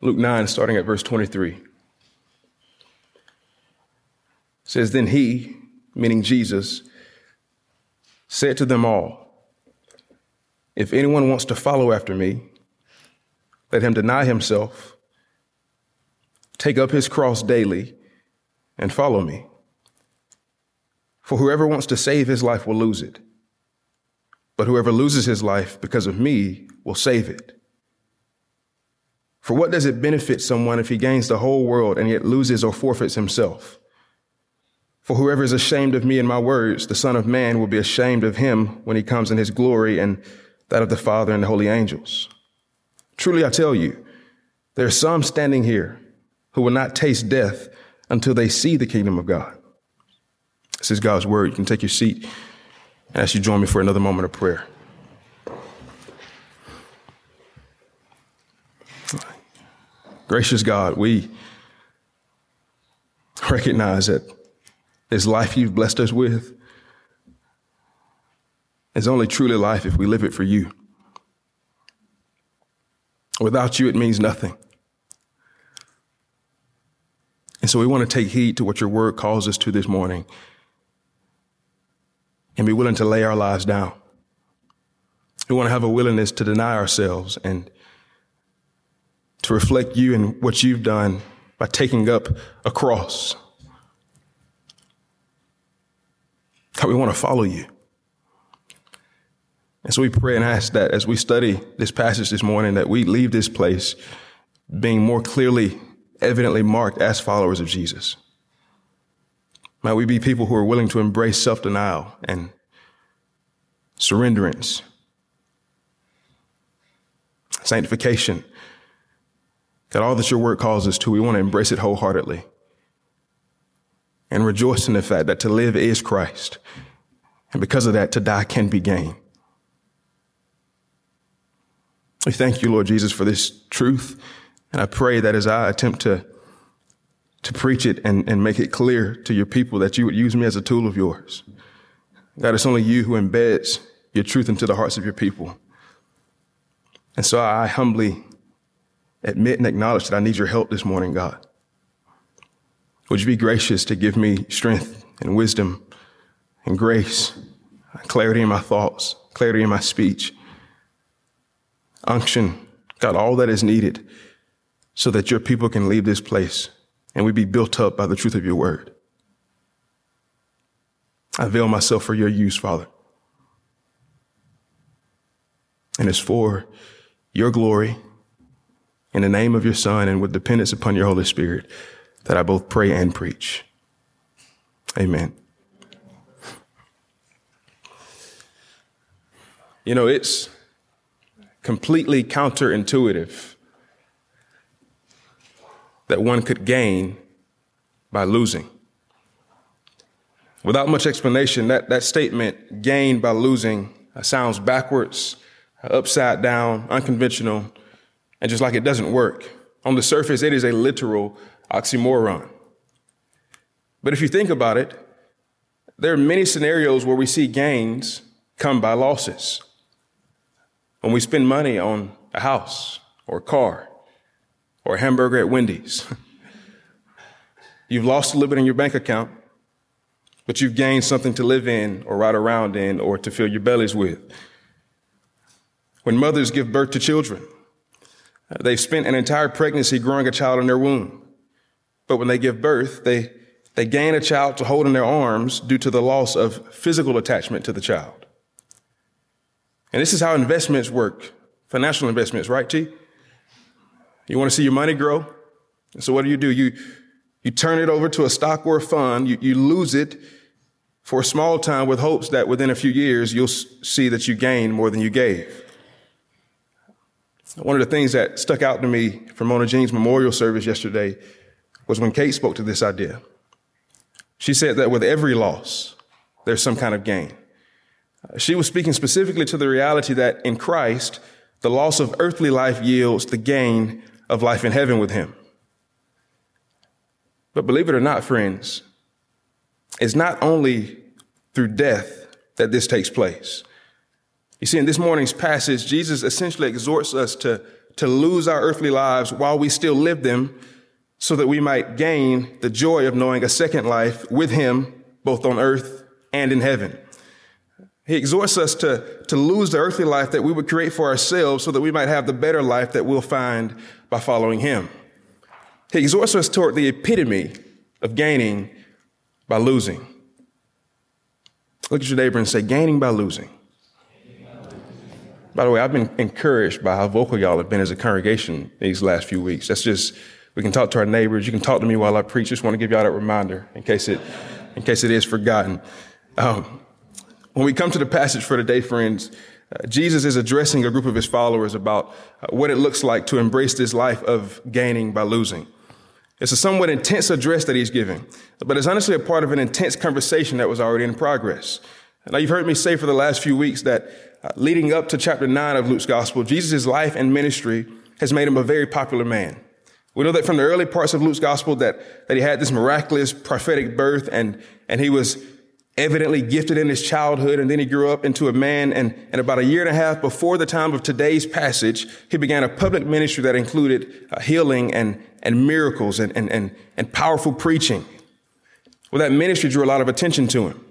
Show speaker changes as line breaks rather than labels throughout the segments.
Luke 9, starting at verse 23. says, Then he, meaning Jesus, said to them all, If anyone wants to follow after me, let him deny himself, take up his cross daily, and follow me. For whoever wants to save his life will lose it, but whoever loses his life because of me will save it. For what does it benefit someone if he gains the whole world and yet loses or forfeits himself? For whoever is ashamed of me and my words, the Son of Man will be ashamed of him when he comes in his glory and that of the Father and the holy angels. Truly I tell you, there are some standing here who will not taste death until they see the kingdom of God. This is God's word. You can take your seat and ask you join me for another moment of prayer. Gracious God, we recognize that this life you've blessed us with is only truly life if we live it for you. Without you, it means nothing. And so we want to take heed to what your word calls us to this morning and be willing to lay our lives down. We want to have a willingness to deny ourselves and to reflect you and what you've done by taking up a cross. God, we want to follow you. And so we pray and ask that as we study this passage this morning, that we leave this place being more clearly, evidently marked as followers of Jesus. Might we be people who are willing to embrace self denial and surrenderance, sanctification. God, all that your word calls us to, we want to embrace it wholeheartedly and rejoice in the fact that to live is Christ. And because of that, to die can be gain. We thank you, Lord Jesus, for this truth. And I pray that as I attempt to, to preach it and, and make it clear to your people that you would use me as a tool of yours. God, it's only you who embeds your truth into the hearts of your people. And so I humbly admit and acknowledge that I need your help this morning, God. Would you be gracious to give me strength and wisdom and grace, clarity in my thoughts, clarity in my speech, unction, God, all that is needed so that your people can leave this place and we be built up by the truth of your word. I avail myself for your use, Father. And it's for your glory in the name of your Son and with dependence upon your Holy Spirit that I both pray and preach. Amen. You know, it's completely counterintuitive that one could gain by losing. Without much explanation, that, that statement, gain by losing, sounds backwards, upside down, unconventional, and just like it doesn't work. On the surface, it is a literal oxymoron. But if you think about it, there are many scenarios where we see gains come by losses. When we spend money on a house or a car or a hamburger at Wendy's, you've lost a little bit in your bank account, but you've gained something to live in or ride around in or to fill your bellies with. When mothers give birth to children, they've spent an entire pregnancy growing a child in their womb. But when they give birth, they, they gain a child to hold in their arms due to the loss of physical attachment to the child. And this is how investments work, financial investments, right, T? You want to see your money grow? And so what do you do? You, you turn it over to a stock or a fund, you, you lose it for a small time with hopes that within a few years you'll see that you gain more than you gave. One of the things that stuck out to me from Mona Jean's memorial service yesterday was when Kate spoke to this idea. She said that with every loss, there's some kind of gain. She was speaking specifically to the reality that in Christ, the loss of earthly life yields the gain of life in heaven with Him. But believe it or not, friends, it's not only through death that this takes place. You see, in this morning's passage, Jesus essentially exhorts us to, to lose our earthly lives while we still live them so that we might gain the joy of knowing a second life with him, both on earth and in heaven. He exhorts us to, to lose the earthly life that we would create for ourselves so that we might have the better life that we'll find by following him. He exhorts us toward the epitome of gaining by losing. Look at your neighbor and say, gaining by losing. By the way, I've been encouraged by how vocal y'all have been as a congregation these last few weeks. That's just, we can talk to our neighbors. You can talk to me while I preach. Just want to give y'all that reminder in case it, in case it is forgotten. Um, when we come to the passage for today, friends, uh, Jesus is addressing a group of his followers about uh, what it looks like to embrace this life of gaining by losing. It's a somewhat intense address that he's giving, but it's honestly a part of an intense conversation that was already in progress. Now, you've heard me say for the last few weeks that leading up to chapter 9 of Luke's gospel, Jesus' life and ministry has made him a very popular man. We know that from the early parts of Luke's gospel that, that he had this miraculous prophetic birth and, and he was evidently gifted in his childhood, and then he grew up into a man. And, and about a year and a half before the time of today's passage, he began a public ministry that included uh, healing and, and miracles and, and, and, and powerful preaching. Well, that ministry drew a lot of attention to him.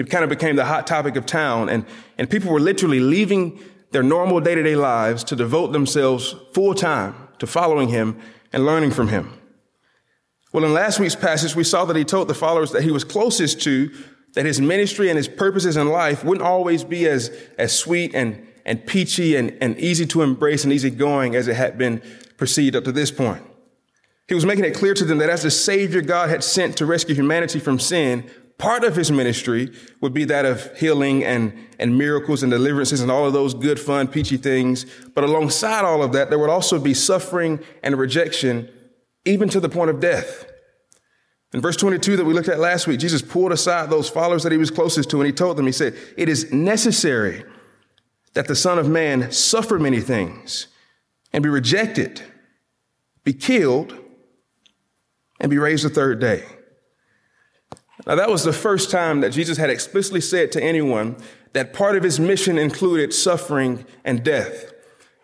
He kind of became the hot topic of town, and, and people were literally leaving their normal day to day lives to devote themselves full time to following him and learning from him. Well, in last week's passage, we saw that he told the followers that he was closest to that his ministry and his purposes in life wouldn't always be as, as sweet and, and peachy and, and easy to embrace and easy going as it had been perceived up to this point. He was making it clear to them that as the Savior God had sent to rescue humanity from sin, part of his ministry would be that of healing and, and miracles and deliverances and all of those good, fun, peachy things. But alongside all of that, there would also be suffering and rejection, even to the point of death. In verse 22 that we looked at last week, Jesus pulled aside those followers that he was closest to and he told them, he said, it is necessary that the son of man suffer many things and be rejected, be killed, and be raised the third day. Now that was the first time that Jesus had explicitly said to anyone that part of his mission included suffering and death.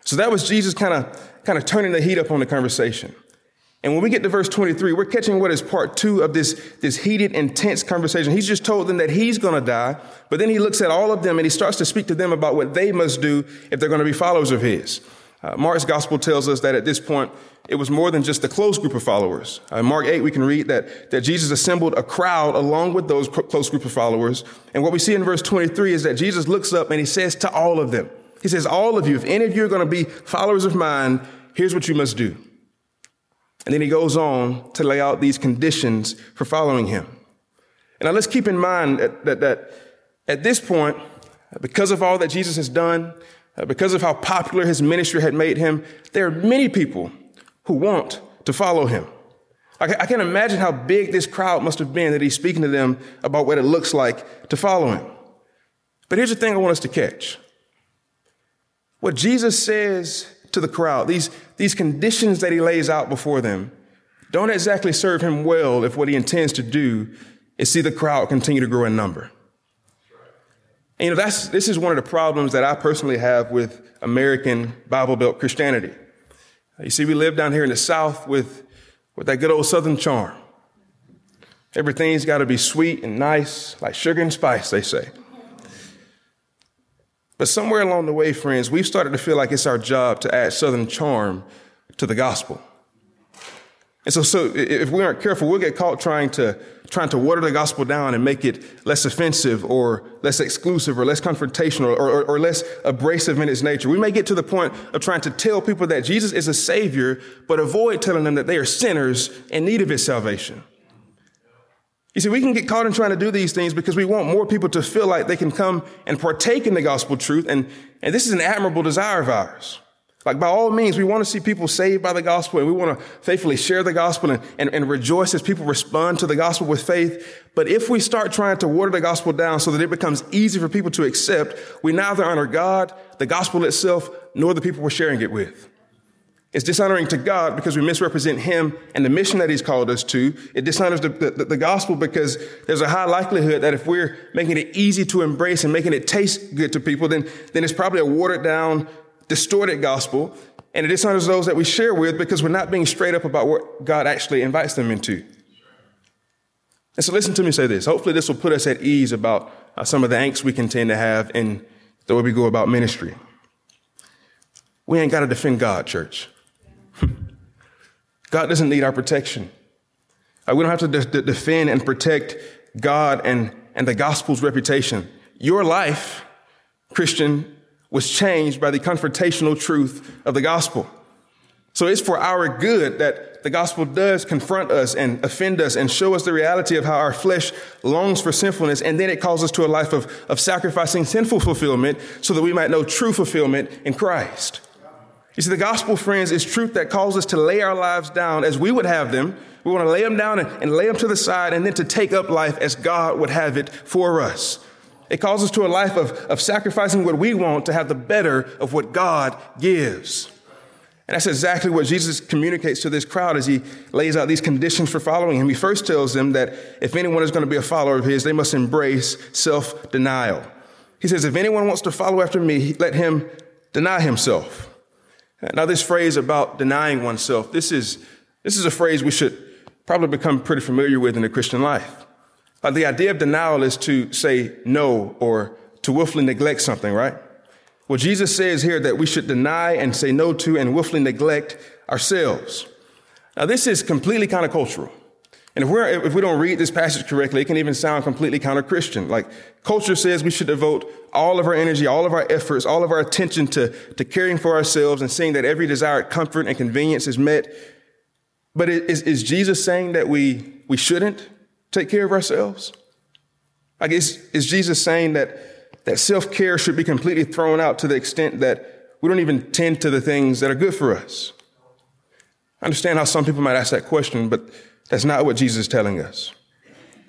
So that was Jesus kind of kind of turning the heat up on the conversation. And when we get to verse 23, we're catching what is part two of this, this heated, intense conversation. He's just told them that he's going to die, but then he looks at all of them and he starts to speak to them about what they must do if they're going to be followers of his. Uh, Mark's gospel tells us that at this point, it was more than just a close group of followers. Uh, Mark 8, we can read that, that Jesus assembled a crowd along with those close group of followers. And what we see in verse 23 is that Jesus looks up and he says to all of them, He says, All of you, if any of you are going to be followers of mine, here's what you must do. And then he goes on to lay out these conditions for following him. And now let's keep in mind that, that, that at this point, because of all that Jesus has done, Uh, because of how popular his ministry had made him, there are many people who want to follow him. I, I can imagine how big this crowd must have been that he's speaking to them about what it looks like to follow him. But here's the thing I want us to catch. What Jesus says to the crowd, these, these conditions that he lays out before them, don't exactly serve him well if what he intends to do is see the crowd continue to grow in number. And, you know, that's, this is one of the problems that I personally have with American Bible Belt Christianity. You see, we live down here in the South with, with that good old Southern charm. Everything's got to be sweet and nice, like sugar and spice, they say. But somewhere along the way, friends, we've started to feel like it's our job to add Southern charm to the gospel. And so, so if we aren't careful, we'll get caught trying to, trying to water the gospel down and make it less offensive or less exclusive or less confrontational or, or, or less abrasive in its nature. We may get to the point of trying to tell people that Jesus is a savior, but avoid telling them that they are sinners in need of his salvation. You see, we can get caught in trying to do these things because we want more people to feel like they can come and partake in the gospel truth. And, and this is an admirable desire of ours. Like, by all means, we want to see people saved by the gospel and we want to faithfully share the gospel and, and, and rejoice as people respond to the gospel with faith. But if we start trying to water the gospel down so that it becomes easy for people to accept, we neither honor God, the gospel itself, nor the people we're sharing it with. It's dishonoring to God because we misrepresent Him and the mission that He's called us to. It dishonors the, the, the, gospel because there's a high likelihood that if we're making it easy to embrace and making it taste good to people, then, then it's probably a watered down, distorted gospel. And it dishonors those that we share with because we're not being straight up about what God actually invites them into. And so listen to me say this. Hopefully this will put us at ease about uh, some of the angst we can tend to have in the way we go about ministry. We ain't got to defend God, church. God doesn't need our protection. Uh, we don't have to de- de- defend and protect God and, and the gospel's reputation. Your life, Christian, was changed by the confrontational truth of the gospel. So it's for our good that the gospel does confront us and offend us and show us the reality of how our flesh longs for sinfulness. And then it calls us to a life of, of sacrificing sinful fulfillment so that we might know true fulfillment in Christ. You see, the gospel, friends, is truth that calls us to lay our lives down as we would have them. We want to lay them down and, and lay them to the side and then to take up life as God would have it for us. It calls us to a life of, of sacrificing what we want to have the better of what God gives. And that's exactly what Jesus communicates to this crowd as he lays out these conditions for following him. He first tells them that if anyone is going to be a follower of his, they must embrace self denial. He says, If anyone wants to follow after me, let him deny himself. Now, this phrase about denying oneself, this is, this is a phrase we should probably become pretty familiar with in the Christian life. Uh, the idea of denial is to say no or to willfully neglect something, right? Well, Jesus says here that we should deny and say no to and willfully neglect ourselves. Now, this is completely countercultural. And if, we're, if we don't read this passage correctly, it can even sound completely counter Christian. Like, culture says we should devote all of our energy, all of our efforts, all of our attention to, to caring for ourselves and seeing that every desired comfort and convenience is met. But is, is Jesus saying that we, we shouldn't take care of ourselves? Like, is, is Jesus saying that that self care should be completely thrown out to the extent that we don't even tend to the things that are good for us. I understand how some people might ask that question, but that's not what Jesus is telling us.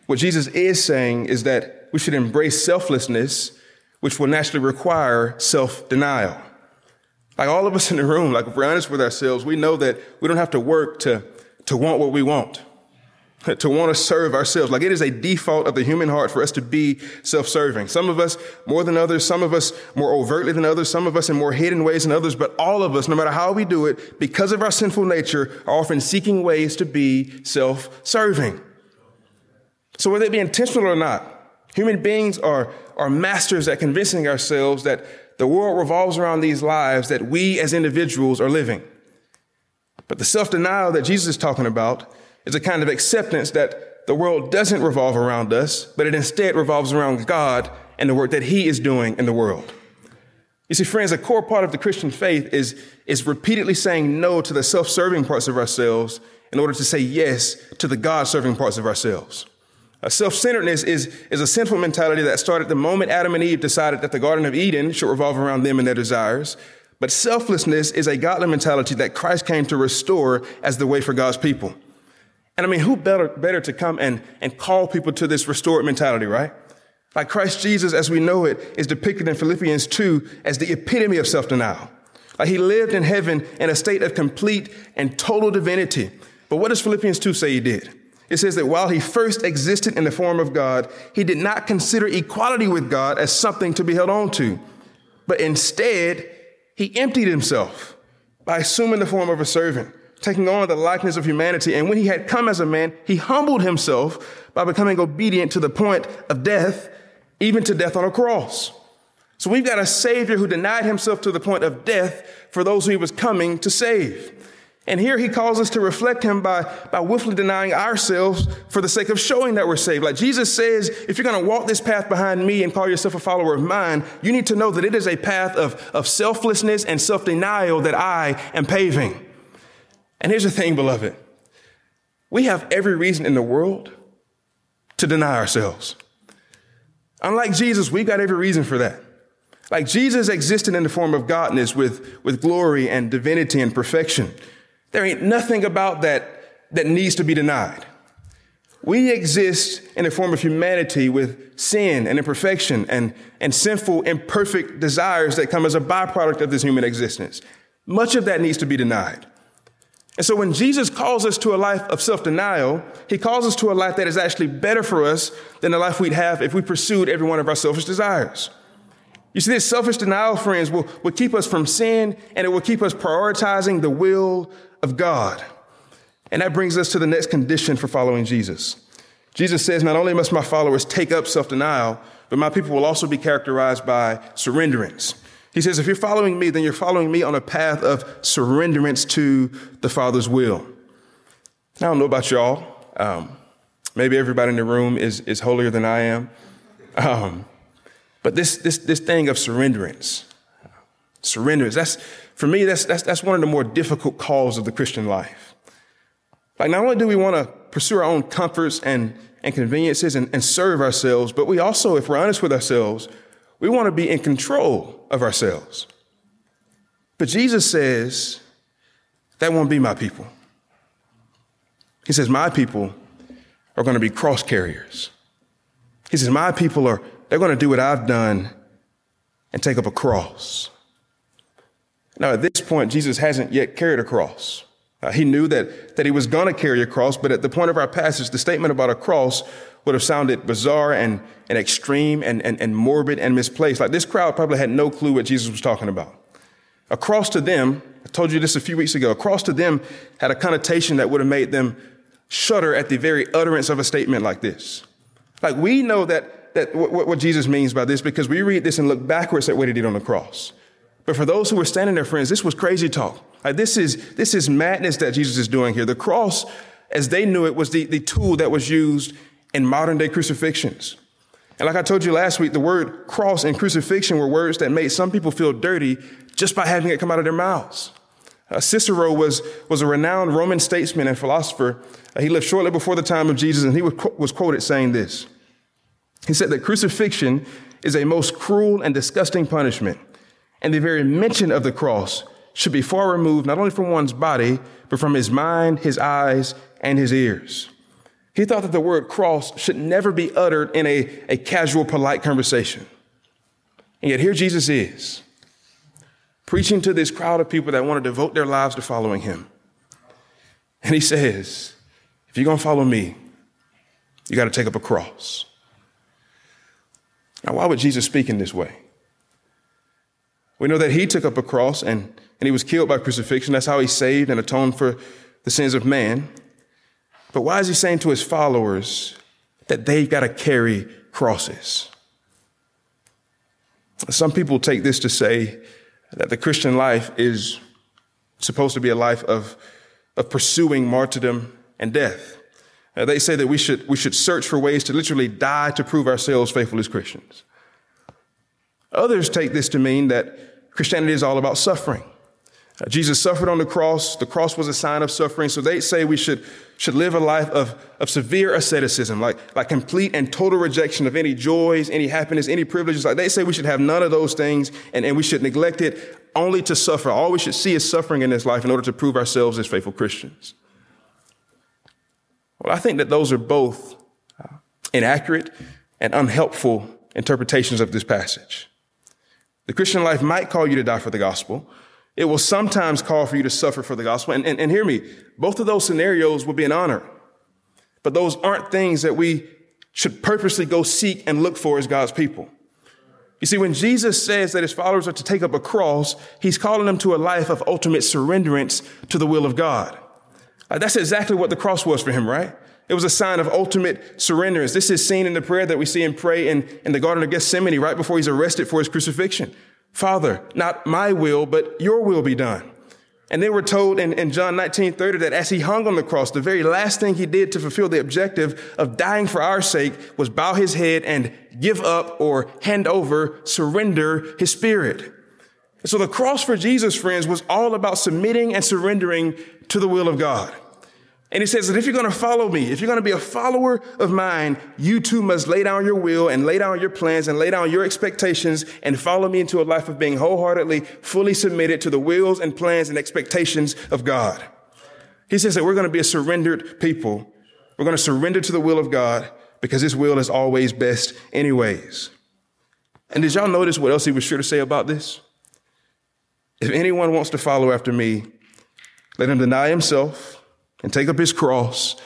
What Jesus is saying is that we should embrace selflessness, which will naturally require self denial. Like all of us in the room, like if we're honest with ourselves, we know that we don't have to work to, to want what we want. To want to serve ourselves. Like it is a default of the human heart for us to be self-serving. Some of us more than others, some of us more overtly than others, some of us in more hidden ways than others, but all of us, no matter how we do it, because of our sinful nature, are often seeking ways to be self-serving. So whether it be intentional or not, human beings are, are masters at convincing ourselves that the world revolves around these lives that we as individuals are living. But the self-denial that Jesus is talking about is a kind of acceptance that the world doesn't revolve around us, but it instead revolves around God and the work that He is doing in the world. You see, friends, a core part of the Christian faith is, is repeatedly saying no to the self serving parts of ourselves in order to say yes to the God serving parts of ourselves. Self centeredness is, is a sinful mentality that started the moment Adam and Eve decided that the Garden of Eden should revolve around them and their desires. But selflessness is a godly mentality that Christ came to restore as the way for God's people. And I mean, who better, better to come and, and call people to this restored mentality, right? Like Christ Jesus, as we know it, is depicted in Philippians 2 as the epitome of self-denial. Like he lived in heaven in a state of complete and total divinity. But what does Philippians 2 say he did? It says that while he first existed in the form of God, he did not consider equality with God as something to be held on to, but instead, he emptied himself by assuming the form of a servant taking on the likeness of humanity. And when he had come as a man, he humbled himself by becoming obedient to the point of death, even to death on a cross. So we've got a Savior who denied himself to the point of death for those who he was coming to save. And here he calls us to reflect him by, by willfully denying ourselves for the sake of showing that we're saved. Like Jesus says, if you're going to walk this path behind me and call yourself a follower of mine, you need to know that it is a path of, of selflessness and self denial that I am paving. And here's the thing, beloved. We have every reason in the world to deny ourselves. Unlike Jesus, we've got every reason for that. Like Jesus existed in the form of godness with, with glory and divinity and perfection. There ain't nothing about that that needs to be denied. We exist in a form of humanity with sin and imperfection and, and sinful, imperfect desires that come as a byproduct of this human existence. Much of that needs to be denied. And so when Jesus calls us to a life of self denial, he calls us to a life that is actually better for us than the life we'd have if we pursued every one of our selfish desires. You see, this selfish denial, friends, will, will keep us from sin and it will keep us prioritizing the will of God. And that brings us to the next condition for following Jesus. Jesus says, Not only must my followers take up self denial, but my people will also be characterized by surrenderance. He says, If you're following me, then you're following me on a path of surrenderance to the Father's will. I don't know about y'all. Um, maybe everybody in the room is, is holier than I am. Um, but this, this, this thing of surrenderance, surrenderance, that's, for me, that's, that's, that's one of the more difficult calls of the Christian life. Like, not only do we want to pursue our own comforts and, and conveniences and, and serve ourselves, but we also, if we're honest with ourselves, we want to be in control of ourselves. But Jesus says, that won't be my people. He says, my people are going to be cross carriers. He says, my people are, they're going to do what I've done and take up a cross. Now, at this point, Jesus hasn't yet carried a cross. Uh, he knew that, that he was going to carry a cross, but at the point of our passage, the statement about a cross would have sounded bizarre and, and extreme and, and, and morbid and misplaced. Like this crowd probably had no clue what Jesus was talking about. A cross to them, I told you this a few weeks ago, a cross to them had a connotation that would have made them shudder at the very utterance of a statement like this. Like we know that, that what, what Jesus means by this because we read this and look backwards at what he did on the cross. But for those who were standing there, friends, this was crazy talk. Like this is, this is madness that Jesus is doing here. The cross, as they knew it, was the, the tool that was used in modern day crucifixions. And like I told you last week, the word cross and crucifixion were words that made some people feel dirty just by having it come out of their mouths. Uh, Cicero was, was a renowned Roman statesman and philosopher. Uh, he lived shortly before the time of Jesus, and he was, was quoted saying this. He said that crucifixion is a most cruel and disgusting punishment, and the very mention of the cross should be far removed not only from one's body, but from his mind, his eyes, and his ears. He thought that the word cross should never be uttered in a, a casual, polite conversation. And yet here Jesus is, preaching to this crowd of people that want to devote their lives to following him. And he says, if you're going to follow me, you got to take up a cross. Now, why would Jesus speak in this way? We know that he took up a cross and and he was killed by crucifixion. That's how he saved and atoned for the sins of man. But why is he saying to his followers that they've got to carry crosses? Some people take this to say that the Christian life is supposed to be a life of, of pursuing martyrdom and death. Uh, they say that we should, we should search for ways to literally die to prove ourselves faithful as Christians. Others take this to mean that Christianity is all about suffering. Uh, Jesus suffered on the cross. The cross was a sign of suffering. So they say we should, should live a life of, of severe asceticism, like, like complete and total rejection of any joys, any happiness, any privileges. Like they say we should have none of those things and, and we should neglect it only to suffer. All we should see is suffering in this life in order to prove ourselves as faithful Christians. Well, I think that those are both uh, inaccurate and unhelpful interpretations of this passage. The Christian life might call you to die for the gospel, it will sometimes call for you to suffer for the gospel. And, and, and hear me, both of those scenarios will be an honor. But those aren't things that we should purposely go seek and look for as God's people. You see, when Jesus says that his followers are to take up a cross, he's calling them to a life of ultimate surrenderance to the will of God. Uh, that's exactly what the cross was for him, right? It was a sign of ultimate surrenderance. This is seen in the prayer that we see him pray in, in the Garden of Gethsemane right before he's arrested for his crucifixion. Father, not my will, but your will be done. And they were told in, in John 19, 30 that as he hung on the cross, the very last thing he did to fulfill the objective of dying for our sake was bow his head and give up or hand over, surrender his spirit. So the cross for Jesus, friends, was all about submitting and surrendering to the will of God. And he says that if you're going to follow me, if you're going to be a follower of mine, you too must lay down your will and lay down your plans and lay down your expectations and follow me into a life of being wholeheartedly, fully submitted to the wills and plans and expectations of God. He says that we're going to be a surrendered people. We're going to surrender to the will of God because his will is always best anyways. And did y'all notice what else he was sure to say about this? If anyone wants to follow after me, let him deny himself and take up his cross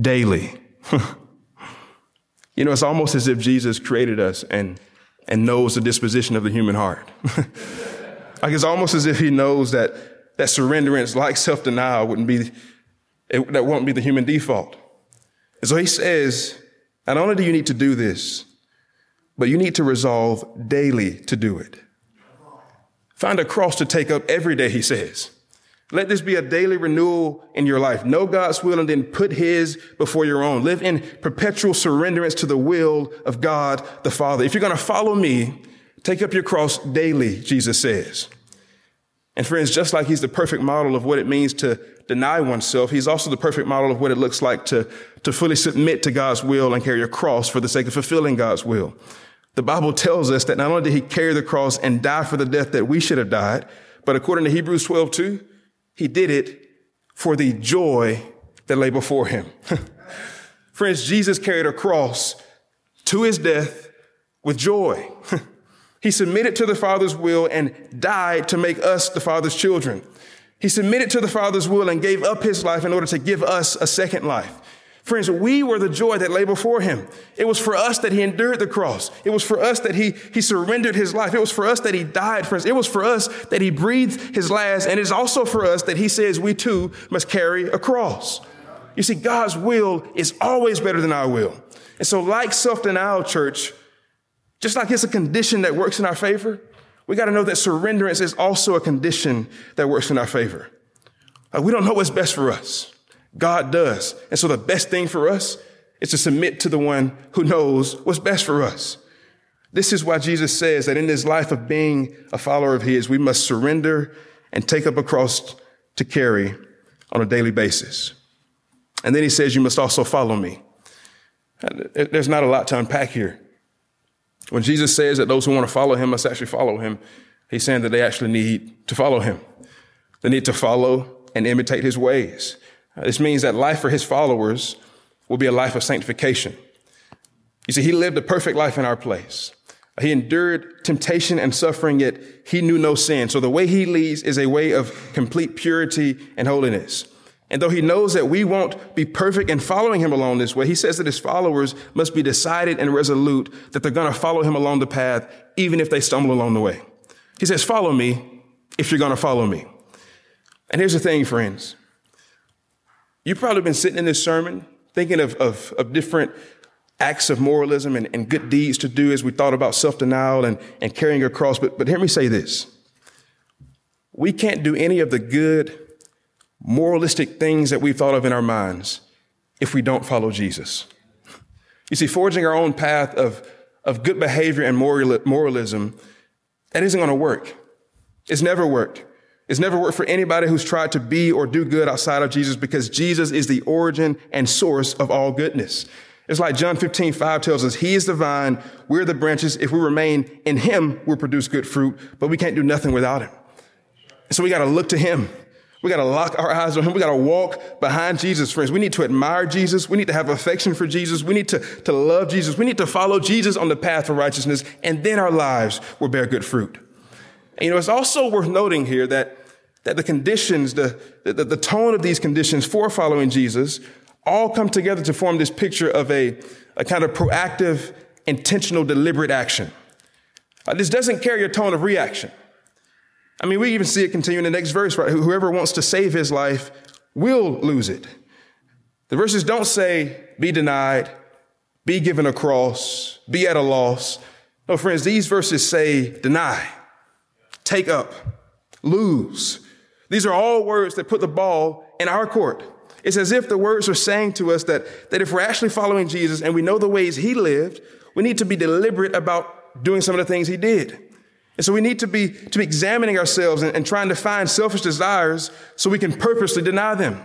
daily. you know, it's almost as if Jesus created us and and knows the disposition of the human heart. like it's almost as if he knows that that surrenderance, like self-denial, wouldn't be it, that won't be the human default. And so he says, not only do you need to do this, but you need to resolve daily to do it. Find a cross to take up every day, he says. Let this be a daily renewal in your life. Know God's will and then put his before your own. Live in perpetual surrenderance to the will of God the Father. If you're going to follow me, take up your cross daily, Jesus says. And friends, just like he's the perfect model of what it means to deny oneself, he's also the perfect model of what it looks like to, to fully submit to God's will and carry a cross for the sake of fulfilling God's will. The Bible tells us that not only did he carry the cross and die for the death that we should have died, but according to Hebrews 12, 2, he did it for the joy that lay before him. Friends, Jesus carried a cross to his death with joy. He submitted to the Father's will and died to make us the Father's children. He submitted to the Father's will and gave up his life in order to give us a second life. Friends, we were the joy that lay before him. It was for us that he endured the cross. It was for us that he, he surrendered his life. It was for us that he died, friends. It was for us that he breathed his last. And it's also for us that he says we too must carry a cross. You see, God's will is always better than our will. And so, like self denial, church, just like it's a condition that works in our favor, we got to know that surrenderance is also a condition that works in our favor. Like we don't know what's best for us. God does. And so the best thing for us is to submit to the one who knows what's best for us. This is why Jesus says that in this life of being a follower of his, we must surrender and take up a cross to carry on a daily basis. And then he says, you must also follow me. There's not a lot to unpack here. When Jesus says that those who want to follow him must actually follow him, he's saying that they actually need to follow him. They need to follow and imitate his ways. Uh, this means that life for his followers will be a life of sanctification. You see, he lived a perfect life in our place. He endured temptation and suffering, yet he knew no sin. So the way he leads is a way of complete purity and holiness. And though he knows that we won't be perfect in following him along this way, he says that his followers must be decided and resolute that they're going to follow him along the path, even if they stumble along the way. He says, follow me if you're going to follow me. And here's the thing, friends. You've probably been sitting in this sermon thinking of, of, of different acts of moralism and, and, good deeds to do as we thought about self-denial and, and carrying a cross. But, but hear me say this. We can't do any of the good moralistic things that we've thought of in our minds if we don't follow Jesus. You see, forging our own path of, of good behavior and moral, moralism, that isn't going to work. It's never worked. It's never worked for anybody who's tried to be or do good outside of Jesus because Jesus is the origin and source of all goodness. It's like John 15, 5 tells us, He is the vine, we're the branches. If we remain in Him, we'll produce good fruit, but we can't do nothing without Him. So we got to look to Him. We got to lock our eyes on him. We got to walk behind Jesus, friends. We need to admire Jesus. We need to have affection for Jesus. We need to, to love Jesus. We need to follow Jesus on the path of righteousness, and then our lives will bear good fruit. And, you know, it's also worth noting here that, that the conditions, the, the, the tone of these conditions for following Jesus all come together to form this picture of a, a kind of proactive, intentional, deliberate action. Uh, this doesn't carry a tone of reaction. I mean, we even see it continue in the next verse, right? Whoever wants to save his life will lose it. The verses don't say, be denied, be given a cross, be at a loss. No, friends, these verses say, deny, take up, lose. These are all words that put the ball in our court. It's as if the words are saying to us that, that if we're actually following Jesus and we know the ways he lived, we need to be deliberate about doing some of the things he did. And so we need to be, to be examining ourselves and, and trying to find selfish desires so we can purposely deny them.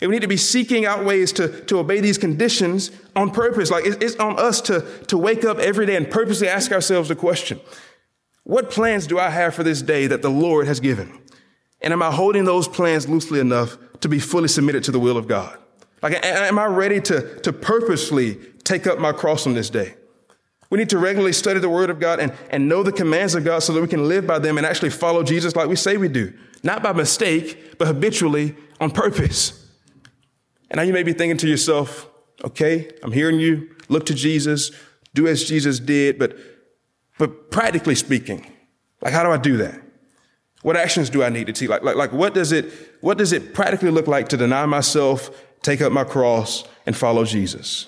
And we need to be seeking out ways to, to obey these conditions on purpose. Like it's, it's on us to, to wake up every day and purposely ask ourselves the question, what plans do I have for this day that the Lord has given? And am I holding those plans loosely enough to be fully submitted to the will of God? Like, am I ready to, to purposely take up my cross on this day? We need to regularly study the Word of God and, and know the commands of God so that we can live by them and actually follow Jesus like we say we do. Not by mistake, but habitually on purpose. And now you may be thinking to yourself, okay, I'm hearing you, look to Jesus, do as Jesus did, but But practically speaking, like how do I do that? What actions do I need to take? Like, like, like what does it, what does it practically look like to deny myself, take up my cross, and follow Jesus?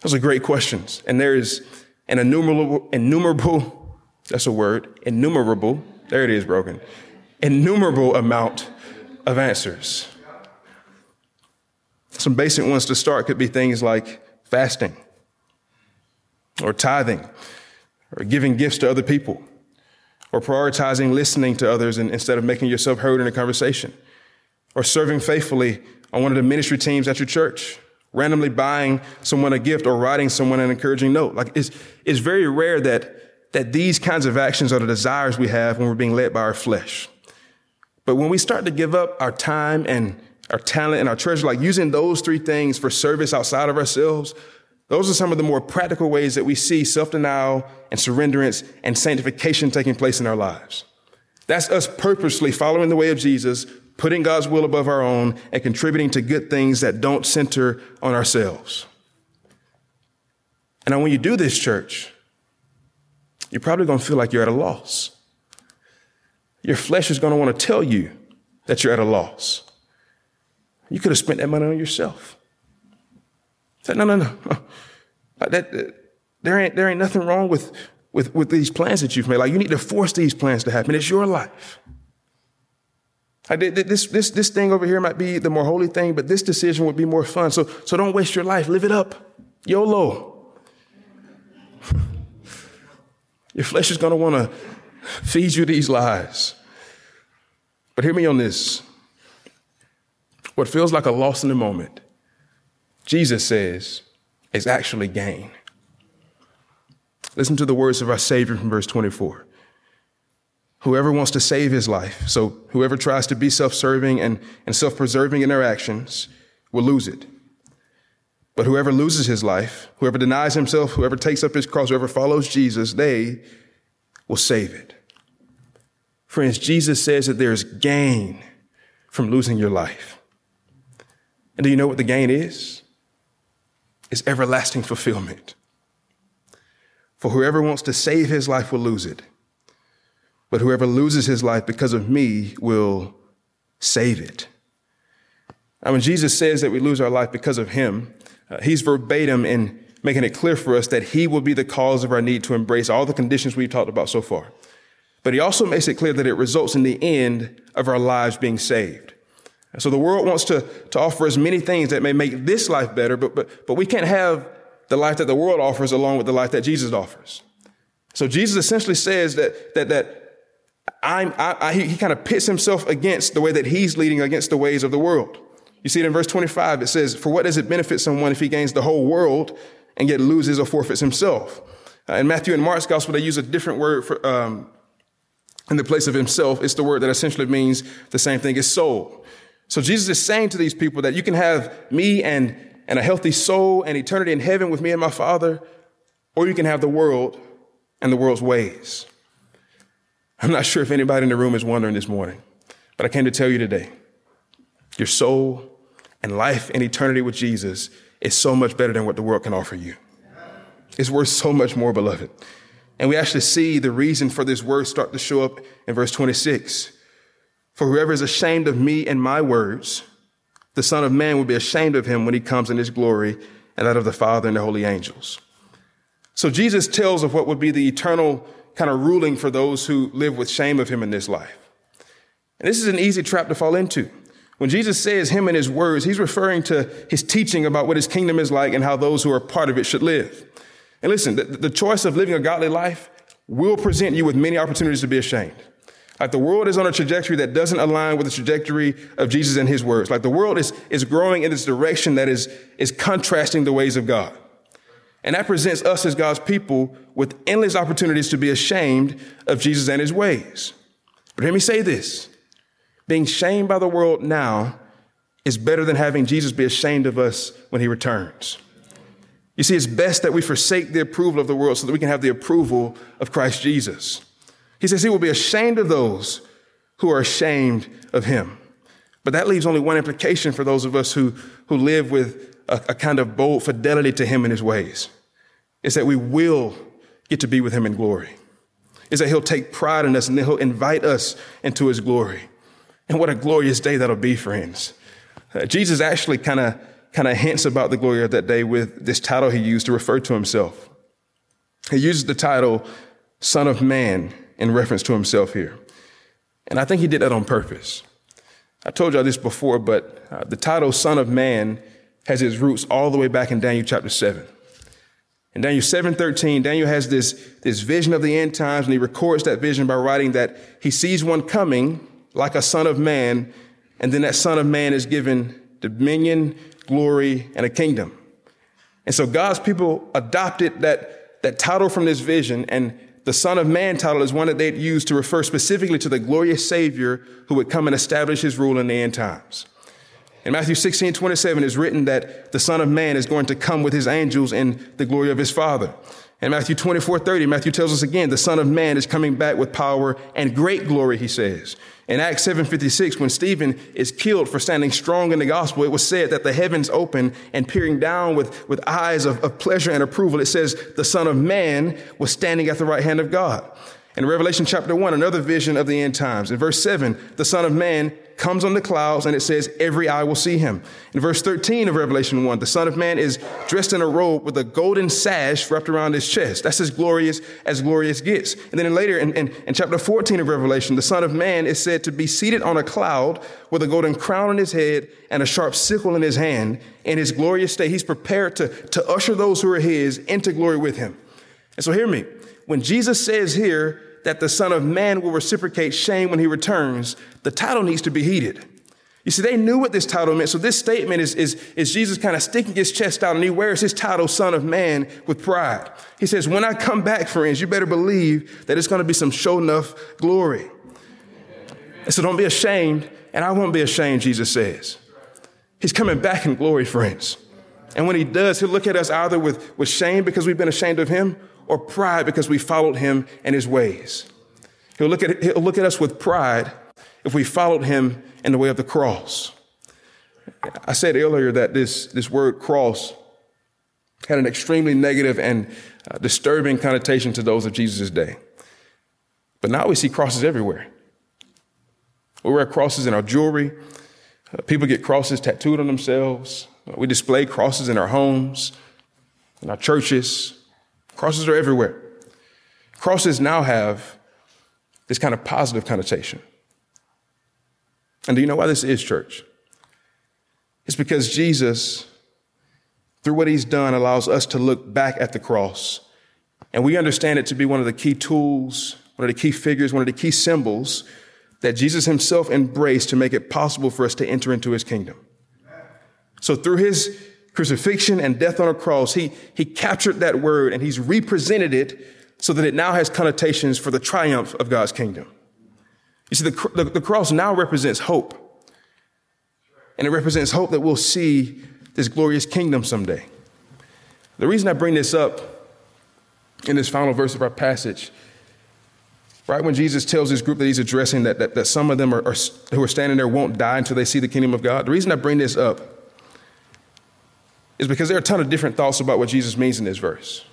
Those are great questions. And there is an innumerable, innumerable, that's a word, innumerable, there it is, broken, innumerable amount of answers. Some basic ones to start could be things like fasting, or tithing, or giving gifts to other people, or prioritizing listening to others instead of making yourself heard in a conversation, or serving faithfully on one of the ministry teams at your church, randomly buying someone a gift or writing someone an encouraging note. Like it's, it's very rare that, that these kinds of actions are the desires we have when we're being led by our flesh. But when we start to give up our time and our talent and our treasure, like using those three things for service outside of ourselves, those are some of the more practical ways that we see self-denial and surrenderance and sanctification taking place in our lives. That's us purposely following the way of Jesus, putting God's will above our own, and contributing to good things that don't center on ourselves. And when you do this, church, you're probably going to feel like you're at a loss. Your flesh is going to want to tell you that you're at a loss. You could have spent that money on yourself. Said, no, no, no. That, there, ain't, there ain't nothing wrong with, with, with these plans that you've made. Like, you need to force these plans to happen. It's your life. I did, this, this, this thing over here might be the more holy thing, but this decision would be more fun. So, so don't waste your life. Live it up. YOLO. Your flesh is going to want to feed you these lies. But hear me on this. What feels like a loss in the moment, Jesus says, is actually gain. Listen to the words of our Savior from verse 24. Whoever wants to save his life, so whoever tries to be self serving and, and self preserving in their actions, will lose it. But whoever loses his life, whoever denies himself, whoever takes up his cross, whoever follows Jesus, they will save it. Friends, Jesus says that there's gain from losing your life. And do you know what the gain is? It's everlasting fulfillment. For whoever wants to save his life will lose it. But whoever loses his life because of me will save it. Now, when Jesus says that we lose our life because of him, uh, he's verbatim in making it clear for us that he will be the cause of our need to embrace all the conditions we've talked about so far. But he also makes it clear that it results in the end of our lives being saved. So the world wants to, to offer us many things that may make this life better, but, but, but we can't have the life that the world offers along with the life that Jesus offers. So Jesus essentially says that, that, that I'm, I, I, he, he kind of pits himself against the way that he's leading against the ways of the world. You see it in verse 25. It says, For what does it benefit someone if he gains the whole world and yet loses or forfeits himself? Uh, in Matthew and Mark's gospel, they use a different word for, um, in the place of himself. It's the word that essentially means the same thing as soul. So Jesus is saying to these people that you can have me and, and a healthy soul and eternity in heaven with me and my Father, or you can have the world and the world's ways. I'm not sure if anybody in the room is wondering this morning, but I came to tell you today your soul and life and eternity with Jesus is so much better than what the world can offer you. It's worth so much more, beloved. And we actually see the reason for this word start to show up in verse 26. For whoever is ashamed of me and my words, the Son of Man will be ashamed of him when he comes in his glory and that of the Father and the holy angels. So Jesus tells of what would be the eternal kind of ruling for those who live with shame of him in this life. And this is an easy trap to fall into. When Jesus says him and his words, he's referring to his teaching about what his kingdom is like and how those who are part of it should live. And listen, the, the choice of living a godly life will present you with many opportunities to be ashamed. Like the world is on a trajectory that doesn't align with the trajectory of Jesus and his words. Like the world is, is growing in this direction that is, is contrasting the ways of God. And that presents us as God's people with endless opportunities to be ashamed of Jesus and his ways. But hear me say this. Being shamed by the world now is better than having Jesus be ashamed of us when he returns. You see, it's best that we forsake the approval of the world so that we can have the approval of Christ Jesus. He says he will be ashamed of those who are ashamed of him. But that leaves only one implication for those of us who, who live with a, a kind of bold fidelity to him and his ways. It's that we will get to be with him in glory. Is that he'll take pride in us and he'll invite us into his glory. And what a glorious day that'll be, friends. Uh, Jesus actually kind of kind of hints about the glory of that day with this title he used to refer to himself. He uses the title Son of Man in reference to himself here. And I think he did that on purpose. I told y'all this before, but uh, the title Son of Man has its roots all the way back in Daniel chapter 7. In Daniel 7:13, Daniel has this, this vision of the end times, and he records that vision by writing that he sees one coming like a son of man, and then that son of man is given dominion, glory, and a kingdom. And so God's people adopted that, that title from this vision, and the Son of Man title is one that they'd use to refer specifically to the glorious Savior who would come and establish his rule in the end times. In Matthew 16, 27 is written that the Son of Man is going to come with his angels in the glory of his Father. In Matthew 24, 30, Matthew tells us again, the Son of Man is coming back with power and great glory, he says. In Acts 7:56, when Stephen is killed for standing strong in the gospel, it was said that the heavens opened and peering down with, with eyes of, of pleasure and approval, it says the Son of Man was standing at the right hand of God. In Revelation chapter 1, another vision of the end times. In verse 7, the Son of Man comes on the clouds and it says, every eye will see him. In verse 13 of Revelation 1, the Son of Man is dressed in a robe with a golden sash wrapped around his chest. That's as glorious as glorious gets. And then later in, in, in chapter 14 of Revelation, the Son of Man is said to be seated on a cloud with a golden crown on his head and a sharp sickle in his hand. In his glorious state, he's prepared to, to usher those who are his into glory with him. And so hear me. When Jesus says here that the Son of Man will reciprocate shame when he returns, the title needs to be heeded. You see, they knew what this title meant. So this statement is, is, is Jesus kind of sticking his chest out and he wears his title, Son of Man, with pride. He says, when I come back, friends, you better believe that it's going to be some show enough glory. And so don't be ashamed, and I won't be ashamed, Jesus says. He's coming back in glory, friends. And when he does, he'll look at us either with, with shame because we've been ashamed of him or pride because we followed him and his ways. He'll look at, he'll look at us with pride if we followed him in the way of the cross. I said earlier that this, this word cross had an extremely negative and uh, disturbing connotation to those of Jesus' day. But now we see crosses everywhere. We wear crosses in our jewelry. Uh, people get crosses tattooed on themselves. We display crosses in our homes, in our churches. Crosses are everywhere. Crosses now have this kind of positive connotation. And do you know why this is, church? It's because Jesus, through what he's done, allows us to look back at the cross. And we understand it to be one of the key tools, one of the key figures, one of the key symbols that Jesus himself embraced to make it possible for us to enter into his kingdom. So through his crucifixion and death on a cross, he, he captured that word and he's represented it so that it now has connotations for the triumph of God's kingdom. You see, the, the, the cross now represents hope. And it represents hope that we'll see this glorious kingdom someday. The reason I bring this up in this final verse of our passage, right when Jesus tells this group that he's addressing that, that, that some of them are, are, who are standing there won't die until they see the kingdom of God, the reason I bring this up is because there are a ton of different thoughts about what Jesus means in this verse.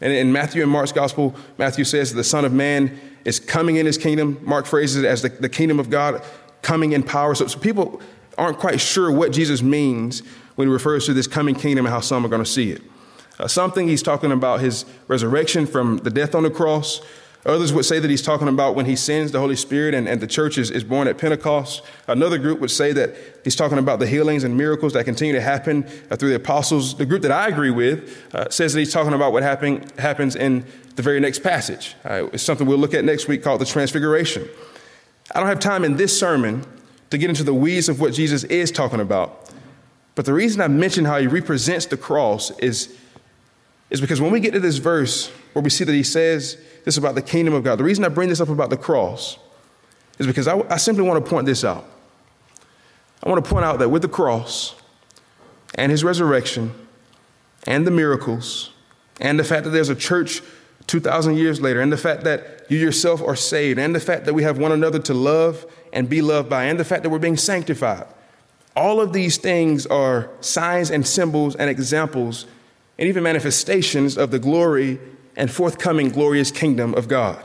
And in Matthew and Mark's gospel, Matthew says the Son of Man is coming in his kingdom. Mark phrases it as the, the kingdom of God coming in power. So, so people aren't quite sure what Jesus means when he refers to this coming kingdom and how some are going to see it. Uh, something he's talking about his resurrection from the death on the cross. Others would say that he's talking about when he sends the Holy Spirit and, and the church is, is born at Pentecost. Another group would say that he's talking about the healings and miracles that continue to happen uh, through the apostles. The group that I agree with uh, says that he's talking about what happen, happens in the very next passage. Uh, it's something we'll look at next week called the Transfiguration. I don't have time in this sermon to get into the weeds of what Jesus is talking about. But the reason I mention how he represents the cross is, is because when we get to this verse where we see that he says, this about the kingdom of God. The reason I bring this up about the cross is because I, I simply want to point this out. I want to point out that with the cross and his resurrection and the miracles and the fact that there's a church 2,000 years later, and the fact that you yourself are saved, and the fact that we have one another to love and be loved by, and the fact that we're being sanctified. All of these things are signs and symbols and examples and even manifestations of the glory and forthcoming glorious kingdom of God.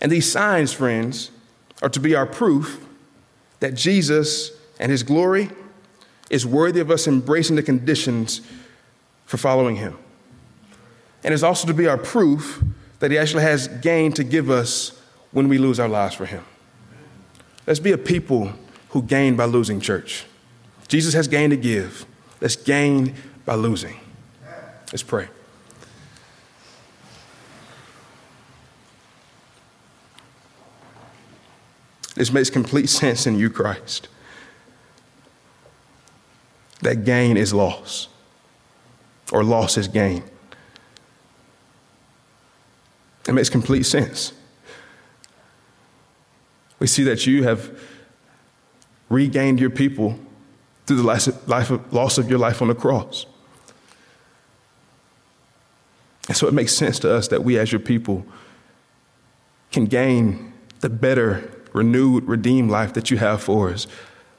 And these signs, friends, are to be our proof that Jesus and his glory is worthy of us embracing the conditions for following him. And it's also to be our proof that he actually has gain to give us when we lose our lives for him. Let's be a people who gain by losing, church. Jesus has gain to give. Let's gain by losing. Let's pray. This makes complete sense in you, Christ. That gain is loss, or loss is gain. It makes complete sense. We see that you have regained your people through the life of, loss of your life on the cross. And so it makes sense to us that we, as your people, can gain the better, renewed, redeemed life that you have for us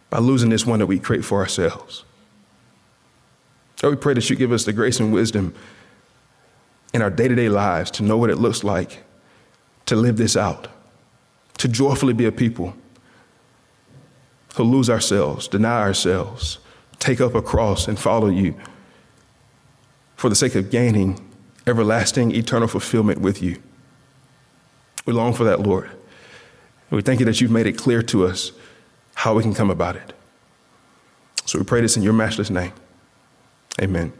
by losing this one that we create for ourselves. So we pray that you give us the grace and wisdom in our day to day lives to know what it looks like to live this out, to joyfully be a people who lose ourselves, deny ourselves, take up a cross, and follow you for the sake of gaining everlasting, eternal fulfillment with you. We long for that, Lord. And we thank you that you've made it clear to us how we can come about it. So we pray this in your matchless name. Amen.